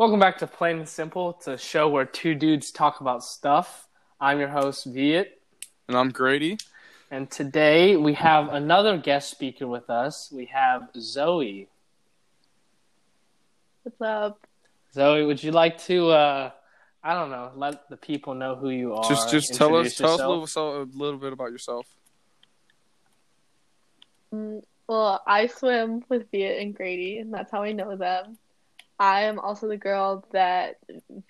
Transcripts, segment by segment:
Welcome back to Plain and Simple. It's a show where two dudes talk about stuff. I'm your host, Viet, And I'm Grady. and today we have another guest speaker with us. We have Zoe. What's up? Zoe, would you like to, uh, I don't know, let the people know who you are? just just tell us introduce tell us a little, so, a little bit about yourself. Mm, Well, I swim with Viet and Grady, and that's how I know them. I am also the girl that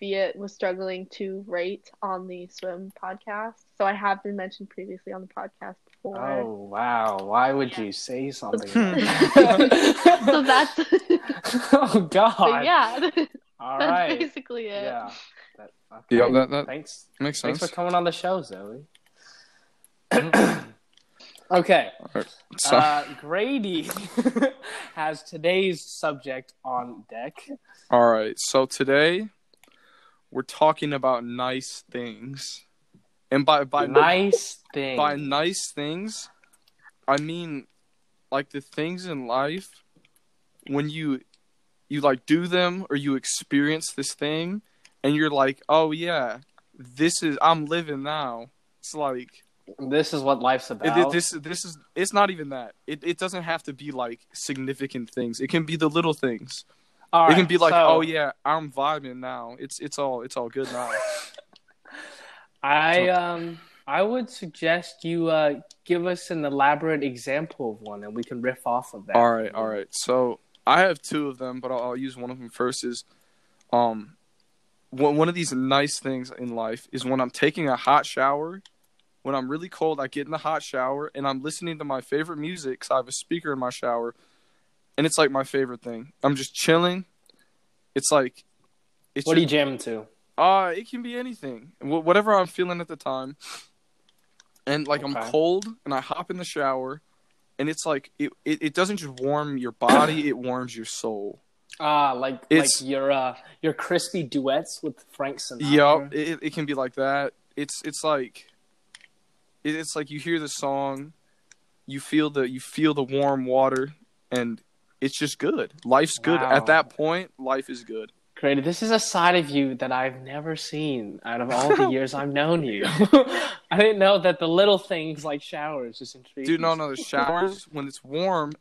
Viet was struggling to rate on the swim podcast. So I have been mentioned previously on the podcast before. Oh, wow. Why would you say something so that's oh, God. but yeah, All that's right. basically it. Yeah. That, okay. Yeah, that- that Thanks. Makes sense. Thanks for coming on the show, Zoe. okay. So, Uh, Grady has today's subject on deck. all right. So today we're talking about nice things, and by by nice things by nice things, I mean like the things in life when you you like do them or you experience this thing, and you're like, oh yeah, this is I'm living now. It's like This is what life's about. it- this this is it's not even that. It it doesn't have to be like significant things. It can be the little things. All it can be like, so oh yeah, I'm vibing now. It's it's all it's all good now. I um I would suggest you uh give us an elaborate example of one, and we can riff off of that. all right, all right. So I have two of them, but I'll, I'll use one of them first. Is um one one of these nice things in life is when I'm taking a hot shower. When I'm really cold, I get in the hot shower and I'm listening to my favorite music because I have a speaker in my shower, and it's like my favorite thing. I'm just chilling. It's like, it's What are you jamming to? Uh, it can be anything. Wh- whatever I'm feeling at the time. And like Okay. I'm cold and I hop in the shower and it's like it, it, it doesn't just warm your body, it warms your soul. Ah, like It's- like your uh your crispy duets with Frank Sinatra. Yup, it, it can be like that. It's it's like it's like you hear the song, you feel the you feel the warm water and it's just good. Life's good. Wow. At that point, life is good. Grady, this is a side of you that I've never seen out of all the years I've known you. I didn't know that the little things like showers just intrigued Dude, no, no, the showers when it's warm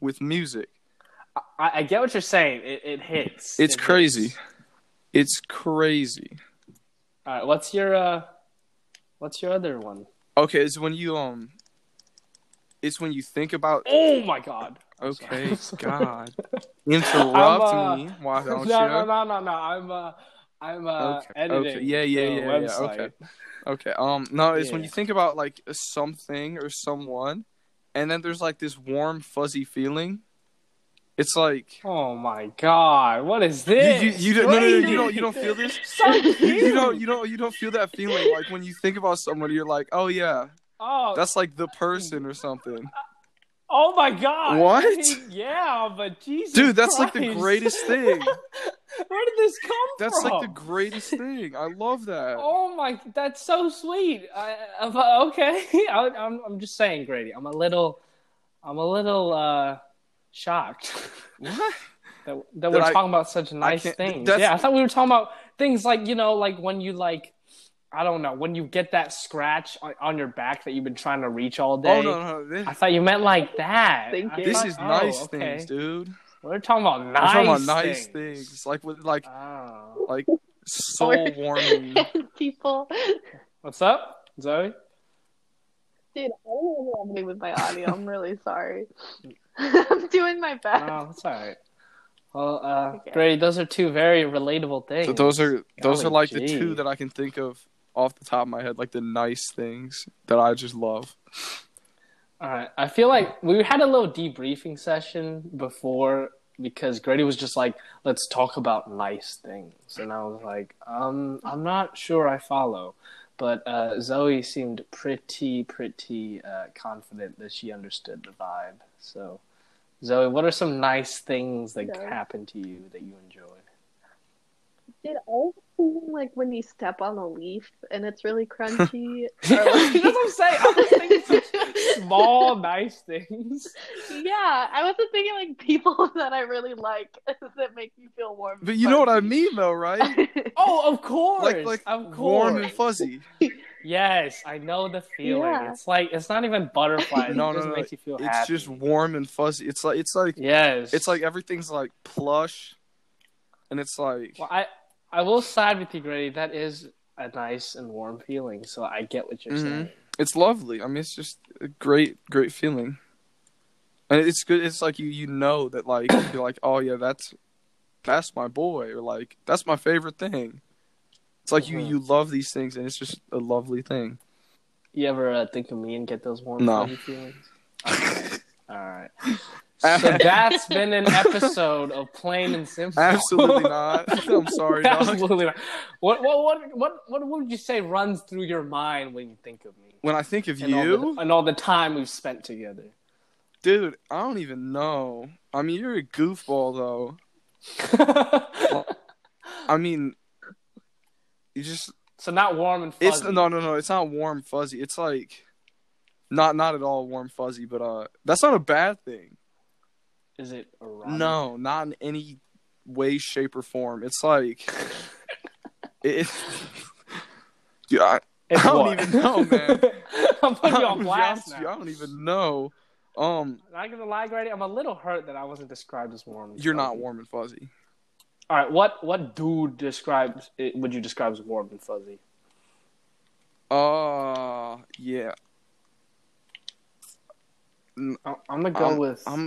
with music. I, I get what you're saying. It, it hits. It's It crazy. hits. It's crazy. All right, what's your uh, what's your other one? Okay, it's when you um, it's when you think about. Oh my God! Okay, God, interrupt uh, me. Why don't no, you? no, no, no. no. I'm uh, I'm uh, Okay, editing. okay. Yeah, yeah, yeah, yeah, okay. Okay, um, no, it's when you think about like something or someone, and then there's like this warm, fuzzy feeling. It's like Oh my God! What is this? you, you don't, no, no, no, you don't, you don't feel this. So You, don't, you don't, you don't feel that feeling like when you think about someone, you're like, oh yeah, Oh, that's like the person or something. oh my God! What? I mean, yeah, but Jesus, Dude, that's like the greatest thing. Where did this come That's from? like the greatest thing. I love that. Oh my, that's so sweet. I, I, okay, I, I'm I'm just saying, Grady. I'm a little, I'm a little uh, shocked What? that that That we're I- talking about such nice things. that's- Yeah, I thought we were talking about things like you know, like when you like, I don't know, when you get that scratch on, on your back that you've been trying to reach all oh, day. Oh no, no, this, I thought you meant like that. Thank you. this thought- is oh, nice okay. things, dude. We're talking about I'm nice. talking about nice things. things, like with like Oh. like soul warming. People. What's up, Zoe? Dude, I don't know what's happening with my audio. I'm really sorry. I'm doing my best. Oh, that's all right. Well, uh, Okay. Grady, those are two very relatable things. So those are those are Golly like the two that I can think of off the top of my head, like the nice things that I just love. All right. I feel like we had a little debriefing session before because Grady was just like, "Let's talk about nice things," and I was like, "Um, I'm not sure I follow." But uh, Zoe seemed pretty, pretty uh, confident that she understood the vibe. So, Zoe, what are some nice things that Yeah. happened to you that you enjoyed? Did all like when you step on a leaf and it's really crunchy? or That's what I'm saying. I was thinking small, nice things. yeah, I wasn't thinking like people that I really like that make me feel warm. But you know what I mean, though, right? Oh, of course. like like of course. warm and fuzzy. Yes, I know the feeling. Yeah. It's like it's not even butterflies. No, it no, just no, makes you feel It's happy. just warm and fuzzy. It's like it's like yes. it's like everything's like plush, and it's like Well, I I will side with you, Grady. That is a nice and warm feeling. So I get what you're Mhm. saying. it's lovely. I mean, it's just a great great feeling, and it's good. It's like you you know that like you're like oh yeah that's that's my boy or like that's my favorite thing. It's like Mhm. you you love these things, and it's just a lovely thing. You ever uh, think of me and get those warm No. fuzzy feelings? Okay. All right. So that's been an episode of Plain and Simple. Absolutely not. I'm sorry, dog. Absolutely not. What, what what what what would you say runs through your mind when you think of me? When I think of And all, you, the, and all the time we've spent together. dude, I don't even know. I mean, you're a goofball though. I mean, you just so not warm and fuzzy. it's no no no. It's not warm fuzzy. It's like not not at all warm fuzzy. But uh, that's not a bad thing. Is it erotic? No, not in any way, shape, or form. It's like it. Dude, I, I don't what? even know, man. I'm putting you on blast you, I don't even know. Um, Not gonna lie, Grady. I'm a little hurt that I wasn't described as warm. and you're not warm and fuzzy. All right, what what dude describes would you describe as warm and fuzzy? Uh, yeah. I'm, gonna go I'm- with. I'm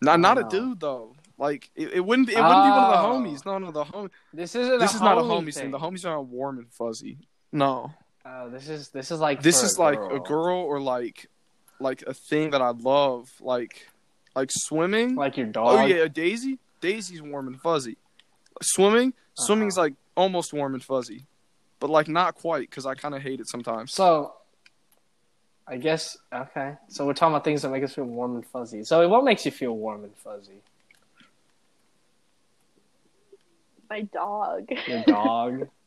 not not a dude though. Like it, it wouldn't be, it wouldn't be one of the Oh. homies. No, no, the home. this isn't. This a is not a homie homies thing. thing. The homies are not warm and fuzzy. No, Oh, this is this is like this is a like girl. a girl or like like a thing that I love, like like swimming. like your dog. oh yeah, a Daisy. Daisy's warm and fuzzy. Swimming, swimming's Uh-huh. like almost warm and fuzzy, but like not quite because I kind of hate it sometimes. So, I guess okay. So we're talking about things that make us feel warm and fuzzy. So what makes you feel warm and fuzzy? My dog. Your dog.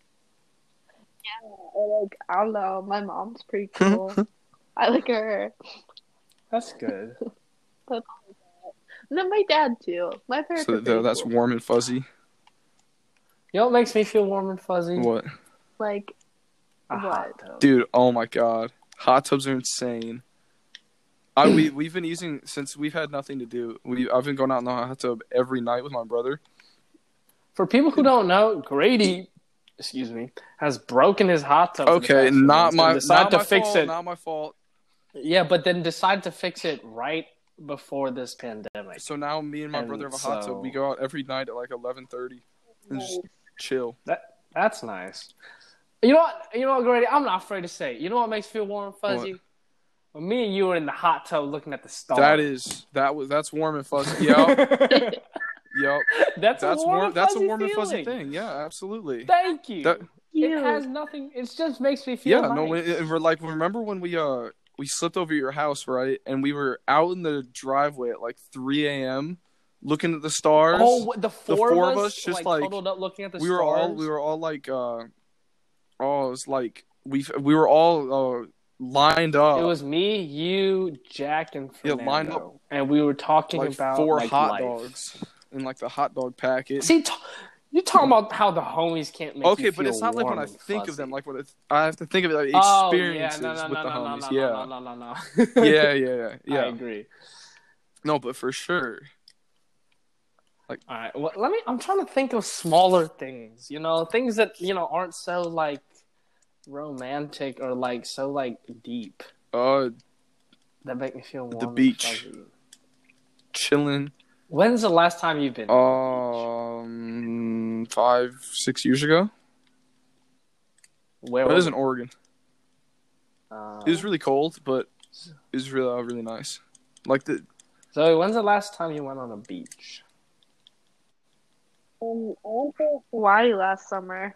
Or, like I don't know. My mom's pretty cool. I like her. That's good. And then my dad too. My parents so are th- that's cool. warm and fuzzy. You know what makes me feel warm and fuzzy? What, like A What? hot tub. dude? Oh my god, hot tubs are insane. I we we've been using since we've had nothing to do. We I've been going out in the hot tub every night with my brother. For people who don't know, Grady, excuse me, has broken his hot tub. Okay, not months my not to my fix fault, it. Not my fault. Yeah, but then decided to fix it right before this pandemic. So now me and my And brother have a hot so- tub. We go out every night at like eleven thirty and just chill. That That's nice. You know what? You know what, Grady? I'm not afraid to say. it. You know what makes me feel warm and fuzzy? When me and you were in the hot tub looking at the stars. That is that was that's warm and fuzzy. Yep, yep. that's, That's a warm, warm. That's a fuzzy warm and fuzzy thing. Yeah, absolutely. Thank you. That- it has nothing. It just makes me feel. yeah, no, nice. when, and we're like, remember when we uh we slipped over your house, right? And we were out in the driveway at like three a.m. looking at the stars. Oh, the four, four of us, us just, like, up looking at the we stars. were all we were all like uh oh, it was like we we were all uh lined up. It was me, you, Jack, and Fernando, Yeah, lined up. and we were talking like about four like, hot life. dogs in like the hot dog packet. See, t- you talking about how the homies can't make okay, but it's not like when I think of them, like what it's, I have to think of it like Oh, experiences yeah, no, no, with no, the homies. yeah. no, no, no, no, no. yeah, yeah, yeah, yeah. I agree. No, but for sure. Like, all right, well, let me. I'm trying to think of smaller things. You know, things that you know aren't so like romantic or like so like deep Uh, that make me feel warm. The beach. fuzzy. chilling. When's the last time you've been? Um, five, six years ago. Where But it was was in Oregon. Uh, It was really cold, but it was really, uh, really nice. Like the so when's the last time you went on a beach? Um, I went Hawaii last summer,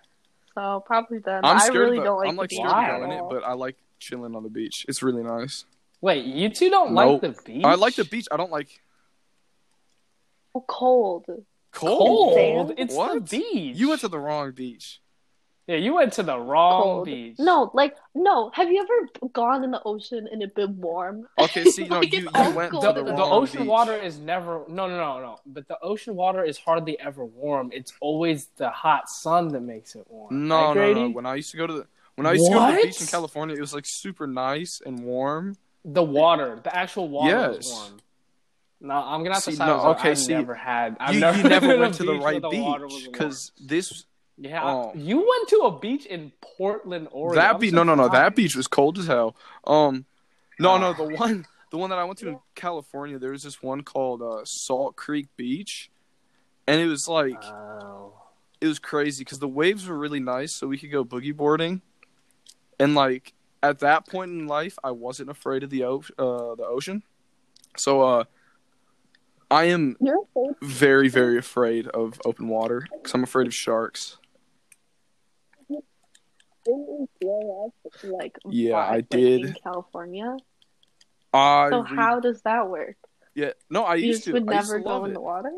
so probably then. I'm I really of it. don't like I'm like the scared beach of going it, but I like chilling on the beach. It's really nice. Wait, you two don't Nope. like the beach? I like the beach. I don't like Oh, cold. cold. It's What? the beach. You went to the wrong beach. yeah, you went to the wrong Cold. beach. No, like no. Have you ever gone in the ocean and it been warm? Okay, see, no, Like, you, you went to the, the, in the, the ocean beach. water is never no no no no but the ocean water is hardly ever warm it's always the hot sun that makes it warm No, right, no, no. When I used to go to the when I used to go to the beach in California, it was like super nice and warm. the water the actual water is Yes. warm no i'm gonna have to say no, okay i've see, never had i've you, never, you never went to the right the beach because this yeah oh. you went to a beach in portland oregon. That beach no no no that beach was cold as hell. Um, no no the one the one that I went to in California there was this one called uh, Salt Creek Beach, and it was like oh. it was crazy because the waves were really nice, so we could go boogie boarding, and like at that point in life, I wasn't afraid of the o- uh, the ocean, so uh, I am very very afraid of open water because I'm afraid of sharks. Didn't you feel like Yeah, vibe, I like, did. in California. I So re- how does that work? yeah no I You used just to would I used never go in it. the water.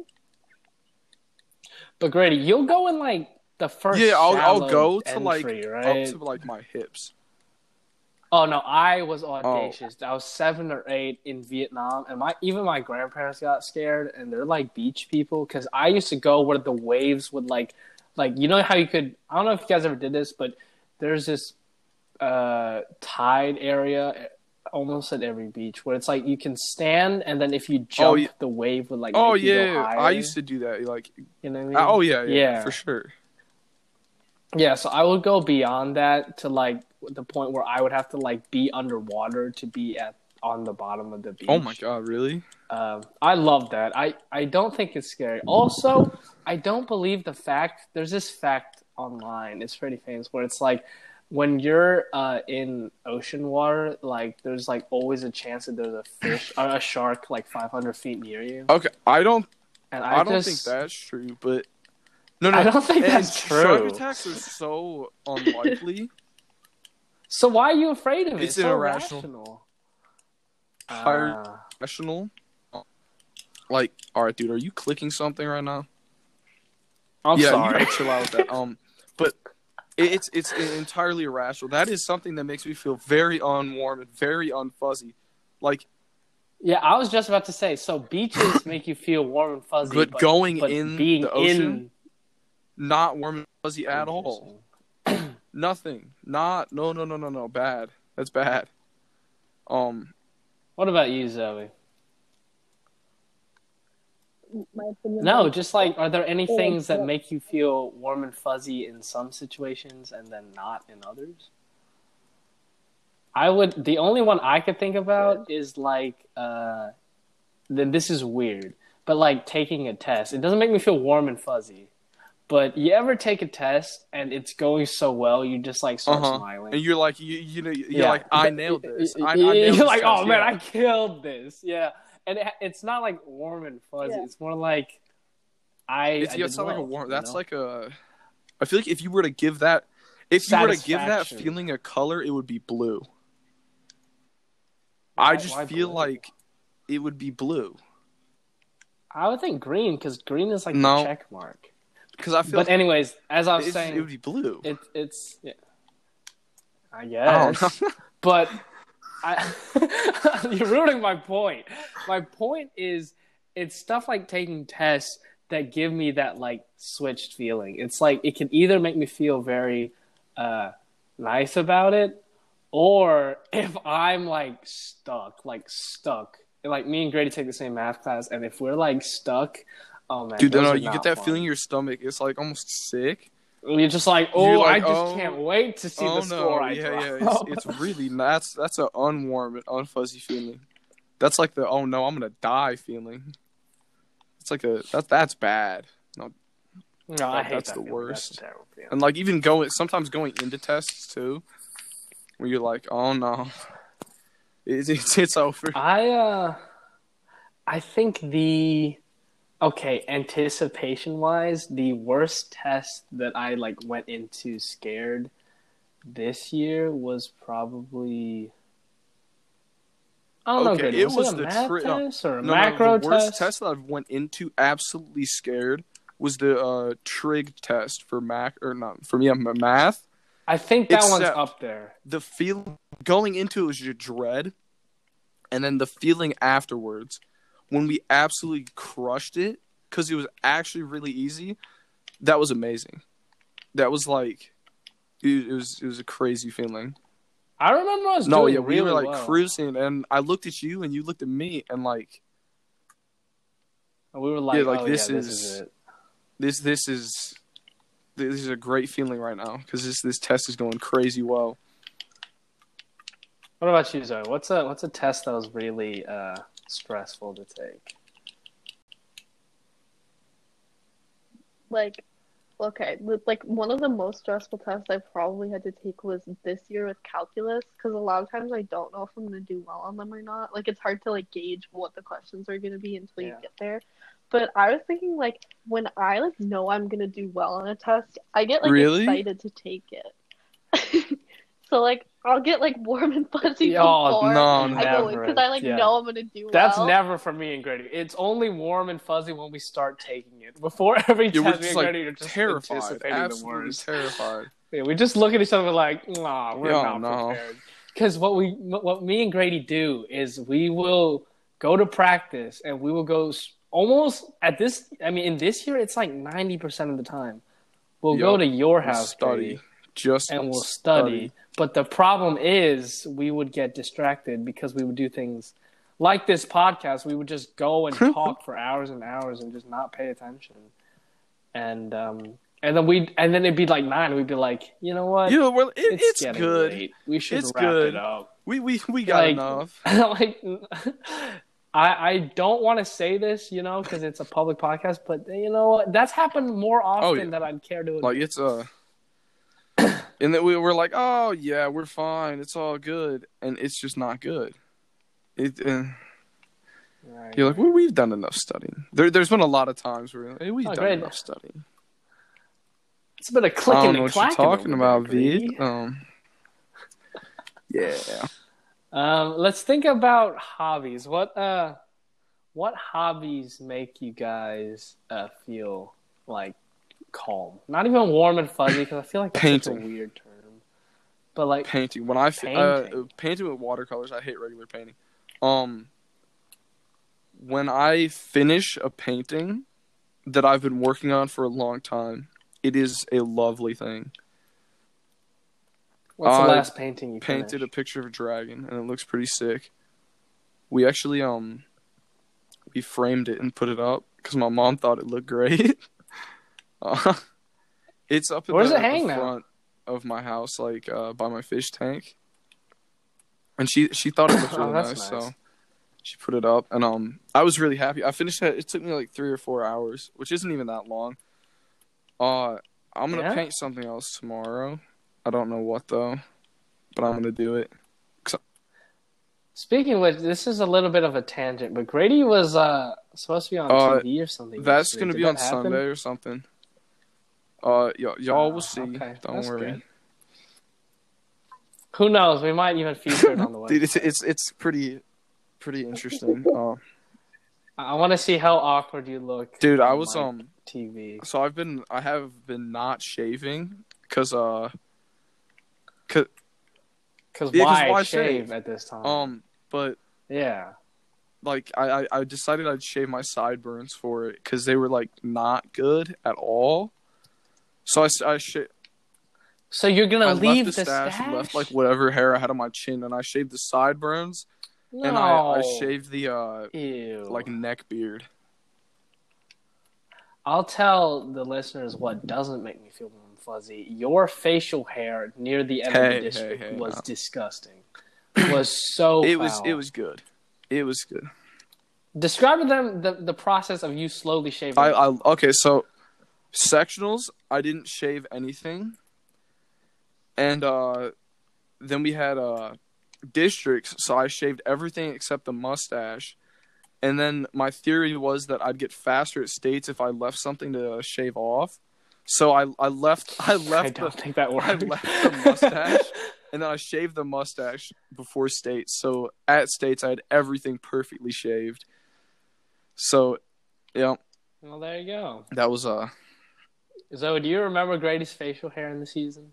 but grady you'll go in like the first Yeah, I'll I'll shallow go to like right? up to like my hips. Oh no, I was Oh. audacious. I was seven or eight in Vietnam, and my even my grandparents got scared, and they're like beach people because I used to go where the waves would like, like you know how you could. I don't know if you guys ever did this, but there's this uh, tide area almost at every beach where it's like you can stand, and then if you jump, Oh, yeah. the wave would like. Oh yeah, I used to do that. Like You know what I mean? oh yeah, yeah, Yeah. for sure. Yeah, so I would go beyond that to like the point where I would have to like be underwater to be at on the bottom of the beach. Oh my god, really? Um, I love that. I I don't think it's scary. Also, I don't believe the fact. There's this fact online. It's pretty famous where it's like when you're uh, in ocean water, like there's like always a chance that there's a fish or a shark like 500 feet near you. Okay, I don't And I, I, don't just, think that's true, but no, no, I don't think that's true. Shark attacks are so unlikely. So why are you afraid of it? It's so irrational. rational. Higher- Ah. Like, all right, dude, are you clicking something right now? I'm yeah, sorry. you chill out with that. Um, but it's it's entirely irrational. That is something that makes me feel very unwarm and very unfuzzy. Like, Yeah, I was just about to say. So beaches make you feel warm and fuzzy, But going but in being the ocean, in not warm and fuzzy at all. Nothing. Not no no no no no bad. That's bad. Um, What about you, Zoe? My opinion No, just like, are there any Oh, things that make you feel warm and fuzzy in some situations and then not in others? I would. The only one I could think about is like, uh, then this is weird, but like taking a test. It doesn't make me feel warm and fuzzy. But you ever take a test and it's going so well, you just like start Uh-huh. smiling. and you're like you you know you're Yeah. like I nailed this. I, I nailed You're this like, test, oh man, yeah. I killed this. Yeah, and it, it's not like warm and fuzzy. Yeah. It's more like I. It's, I yeah, it's not like a warm. That's know? like a. I feel like if you were to give that, if you were to give that feeling a color, it would be blue. I just feel blue? like it would be blue I would think green because green is like No. the check mark. Because I feel But like anyways, as I was it's- saying, it would be blue. it, it's yeah. I I guess, don't but I, you're ruining my point. My point is, it's stuff like taking tests that give me that like switched feeling. It's like it can either make me feel very uh, nice about it, or if I'm like stuck, like stuck. Like me and Grady take the same math class, and if we're like stuck, oh man, Dude, no, you get that fun. feeling in your stomach. It's like almost sick. You're just like, oh, like, I just oh, can't wait to see oh the no, score I yeah, yeah, it's, it's really that's that's an unwarm and unfuzzy feeling. That's like the oh no, I'm gonna die feeling. It's like a that that's bad. no, I that- hate that's that the feeling. worst. That's terrible. And like even going sometimes going into tests too, where you're like, oh no, it's it's, it's over. I uh, I think the okay anticipation wise, the worst test that I like went into scared this year was probably. I don't know, Okay, Grady, it was, was it a the math tri- test or a No, no, the worst test? test that I went into absolutely scared was the uh, trig test for mac or not for me I'm a math. I think that one's up there. The feel going into it was your dread, and then the feeling afterwards when we absolutely crushed it because it was actually really easy. That was amazing. That was like it, it was it was a crazy feeling. I remember I was No, yeah, we really were like well. cruising, and I looked at you, and you looked at me, and like we were like, Yeah, like, oh, this yeah, this is- is it. this this is this is a great feeling right now because this this test is going crazy well. What about you, Zoe? What's a what's a test that was really uh, stressful to take? Like, okay, like one of the most stressful tests I probably had to take was this year with calculus because a lot of times I don't know if I'm gonna do well on them or not. Like, it's hard to like gauge what the questions are gonna be until you Yeah. get there. But I was thinking like when I like know I'm gonna do well on a test, I get like Really? excited to take it. so like I'll get like warm and fuzzy Oh, before no, I go never. because I like Yeah. know I'm gonna do That's well. never for me and Grady. It's only warm and fuzzy when we start taking it. Before every Yeah, we're test, me just and like Grady are just terrified, anticipating the absolutely worst. terrified. Yeah, we just look at each other like, nah, we're Yeah, not no. prepared. Because what we, what me and Grady do is we will go to practice and we will go almost at this. I mean, in this year, it's like ninety percent of the time. We'll go to your We'll house, study, Grady, just and we'll study. But the problem is, we would get distracted because we would do things like this podcast. We would just go and talk for hours and hours and just not pay attention. And um, and then we and then it'd be like nine. We'd be like, you know what? You know, well, it, it's, it's, good. late. We should It's wrap good. it up. We we we got Like- enough. like, I I don't want to say this, you know, because it's a public podcast, but you know what? That's happened more often Oh, yeah. than I'd care to. Like it's uh and then we were like, oh yeah, we're fine. It's all good, and it's just not good. It. Uh, Right. You're like, well, we've done enough studying. There, there's been a lot of times where hey, we've Oh, done great. enough studying. It's been a I clicking don't know and what you're talking about. Vid. Um, yeah. Um, let's think about hobbies. What uh, what hobbies make you guys uh feel like calm? Not even warm and fuzzy because I feel like that's such a weird term. But like, Painting. When I uh, Painting. painting with watercolors, I hate regular painting. Um, when I finish a painting that I've been working on for a long time, it is a lovely thing. what's the I last painting you Painted a picture of a dragon, and it looks pretty sick. We actually um, we framed it and put it up because my mom thought it looked great. uh, it's up in Where does the, it hang the now? front of my house, like uh, by my fish tank. And she she thought it looked Oh, really that's nice, nice. so she put it up, and um, I was really happy. I finished it. It took me like three or four hours, which isn't even that long. Uh, I'm gonna Yeah? paint something else tomorrow. I don't know what though, but I'm gonna do it. Speaking of which, this is a little bit of a tangent, but Grady was uh supposed to be on Uh, TV or something. That's gonna Did be on? Sunday or something. Uh, y'all Oh, will see. okay. Don't That's worry, good. Who knows? We might even feature it on the website. dude. It's it's it's pretty pretty interesting. uh, I want to see how awkward you look. dude, I was my um. TV. So I've been I have been not shaving because uh. Cause, Because Yeah, 'cause why, why shave shave? at this time? um, but yeah. like I, I, I decided I'd shave my sideburns for it because they were like not good at all. So I, I, sh- So you're gonna I leave left the the stash, stash? left like whatever hair I had on my chin, and I shaved the sideburns, no. and I, I shaved the uh Ew. like neck beard. I'll tell the listeners what doesn't make me feel warm fuzzy. Your facial hair near the end of the district hey, hey, was no. disgusting. Was so. it was it was good. It was good. Describe to them the, the process of you slowly shaving. I, I okay, so sectionals, I didn't shave anything, and uh, then we had uh districts, so I shaved everything except the mustache. And then my theory was that I'd get faster at states if I left something to shave off. So I I left I left I don't the think that worked. I left the mustache and then I shaved the mustache before states. So at states I had everything perfectly shaved. So yeah, Well, there you go. That was uh So, do you remember Grady's facial hair in the season?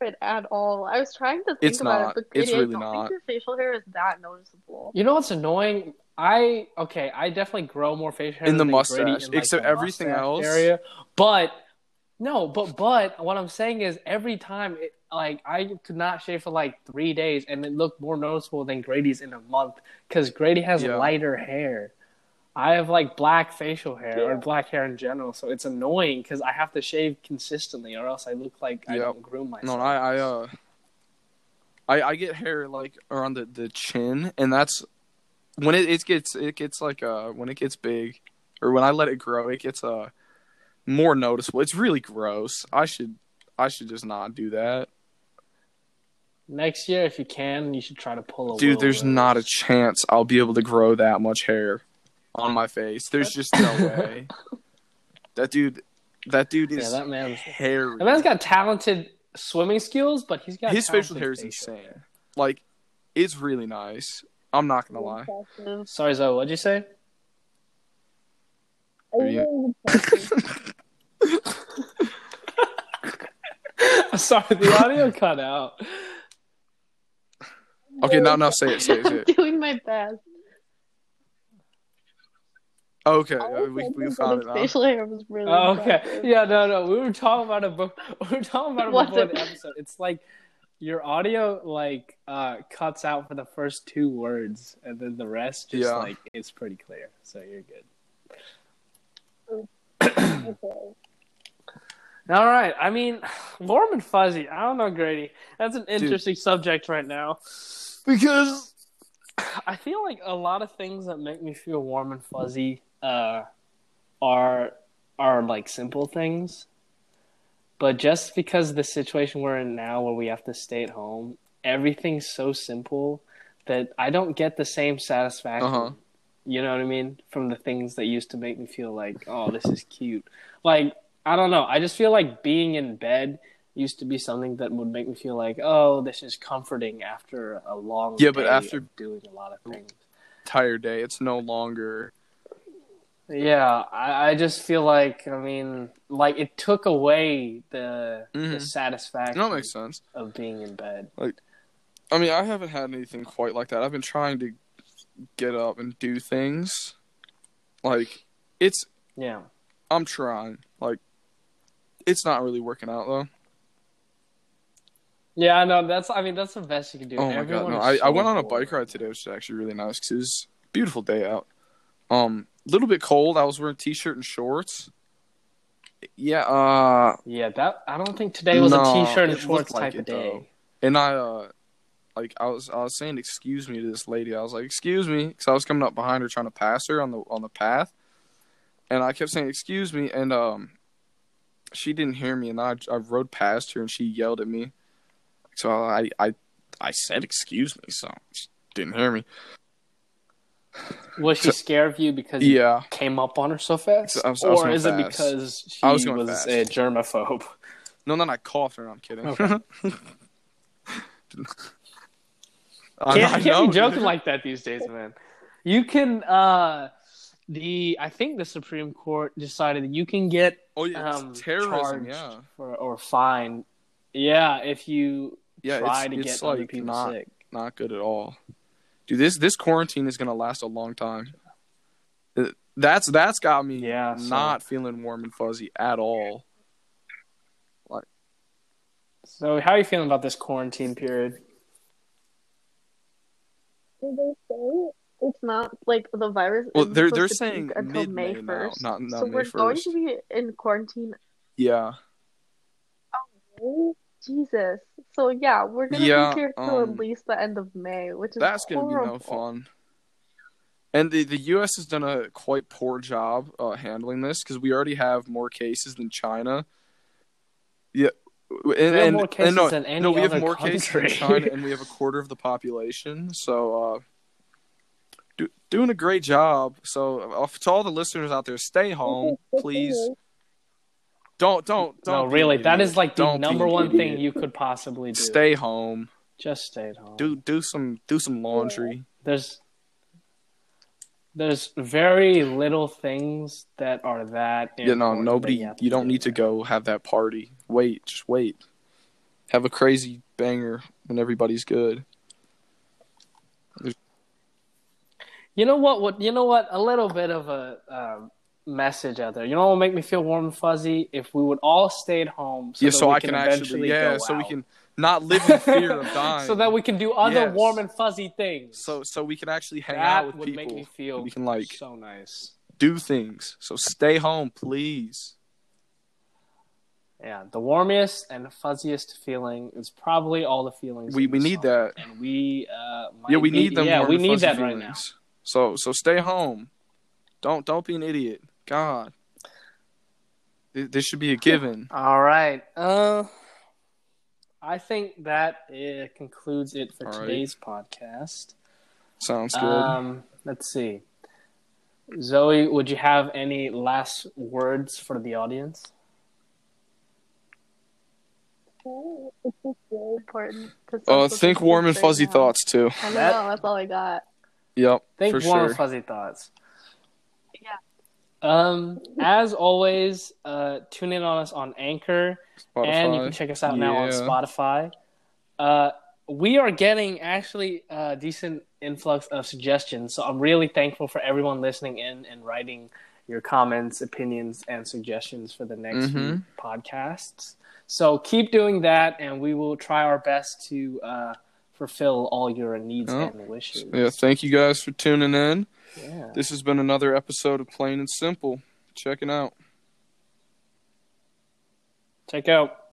it at all. I was trying to think It's about not. it, but It's Grady, really I don't not. think your facial hair is that noticeable. You know what's annoying? I okay, I definitely grow more facial hair In the than Grady mustache, in, like, except the everything mustache else- area. But no, but but what I'm saying is every time it like I could not shave for like three days and it looked more noticeable than Grady's in a month because Grady has Yeah. lighter hair. I have like black facial hair or black hair in general, so it's annoying because I have to shave consistently or else I look like I don't groom myself. no, I I uh I I get hair like around the, the chin and that's when it, it gets it gets like uh when it gets big or when I let it grow it gets uh more noticeable. It's really gross. I should I should just not do that. Next year, if you can, you should try to pull a. Dude, there's not a chance I'll be able to grow that much hair on my face. There's just no way. That dude that dude is Yeah, that man's. hairy. That man's got talented swimming skills, but he's got His facial hair is facial insane. hair. Like it's really nice. I'm not gonna lie. Sorry, Zoe, what'd you say? Yeah. Sorry, the audio cut out. Okay, now now say it, say it, say it. Doing my best. Okay, I we thinking we that found it facial hair was really Oh, okay. impressive. Yeah, no, no. We were talking about it. Before, we were talking about it Was before the episode. It's like your audio like uh, cuts out for the first two words, and then the rest just Yeah. like it's pretty clear. So you're good. Okay. All right. I mean, warm and fuzzy. I don't know, Grady. That's an interesting subject right now because I feel like a lot of things that make me feel warm and fuzzy uh, are are like simple things, but just because the situation we're in now, where we have to stay at home, everything's so simple that I don't get the same satisfaction. Uh-huh. You know what I mean? From the things that used to make me feel like, oh, this is cute. Like, I don't know. I just feel like being in bed used to be something that would make me feel like, oh, this is comforting after a long Yeah, but after- doing a lot of things. Tired day. It's no longer. Yeah, I, I just feel like, I mean, like it took away the, the Mhm. satisfaction it makes sense. of being in bed. Like, I mean, I haven't had anything quite like that. I've been trying to get up and do things. Like, it's. Yeah. I'm trying. Like, it's not really working out though. Yeah, I know. That's, I mean, that's the best you can do. Oh my Everyone god! No, I, I so went on a bike ride today, which is actually really nice because it was a beautiful day out. Um, little bit cold. I was wearing t-shirt and shorts. Yeah. Uh, Yeah, that I don't think today was No, a t-shirt and shorts like type of day. though. and I uh, like I was I was saying excuse me to this lady. I was like excuse me because I was coming up behind her trying to pass her on the on the path, and I kept saying excuse me, and um, she didn't hear me, and I I rode past her, and she yelled at me. So I I I said excuse me, so she didn't hear me. Was she So- scared of you because you Yeah. came up on her so fast, I was- I was or is it because she I was, was a germaphobe? No, then I coughed her. I'm kidding. Okay. I, Can't, I can't be joking like that these days, man. You can. uh the I think the Supreme Court decided that you can get Oh yeah, um, terrorism. Yeah, for or fine Yeah, if you yeah, try to get other people sick. not good at all. Dude, this this quarantine is gonna last a long time. That's that's got me Yeah, so- not feeling warm and fuzzy at all. So, how are you feeling about this quarantine period? Did they say it's not like the virus? Well, they're they're saying until mid-May May now, first. not- not so May we're going to be in quarantine. Yeah, Jesus. So yeah, we're gonna Yeah, be here till um, at least the end of May, which is that's gonna be no fun. And the the U.S. has done a quite poor job uh, handling this because we already have more cases than China. Yeah, and, We have and- more and cases no, than any no, we have other more cases than. China, and we have a quarter of the population. So, uh, do, doing a great job. So, uh, to all the listeners out there, stay home, please. Don't don't don't. No, really, that idiot. is like the Don't be number one thing you could possibly do. Stay home. Just stay at home. Do do some do some laundry. There's there's very little things that are that. You know, nobody. You don't do need to go have that party. Wait, just wait. Have a crazy banger when everybody's good. You know what? What you know? What a little bit of a um, message out there. You know what would make me feel warm and fuzzy if we would all stay at home. So yeah, that so we I can eventually actually, yeah, so we can not live in fear of dying. so that we can do other Yes. warm and fuzzy things. so so we can actually hang that out with would people. make me feel we can like so nice. do things. So stay home, please. Yeah, the warmest and fuzziest feeling is probably all the feelings. We we need that. and we uh, Yeah, we need them. Yeah, we need that right now. So so stay home. Don't don't be an idiot. God, this should be a given. All right. Uh, I think that uh, concludes it for All right. today's podcast. Sounds good. Um, let's see. Zoe, would you have any last words for the audience? It's just really important. to uh, think warm and distance right fuzzy now. thoughts too. I know. That- That's all I got. Yep, Think for warm sure. and fuzzy thoughts. Um, as always, uh, tune in on us on Anchor, and you can check us out now on Spotify. Uh, we are getting actually a decent influx of suggestions, so I'm really thankful for everyone listening in and writing your comments, opinions, and suggestions for the next few Mhm. podcasts. So keep doing that, and we will try our best to uh, fulfill all your needs Oh. and wishes. Yeah, thank you guys for tuning in. Yeah. This has been another episode of Plain and Simple. Checking out. Take out.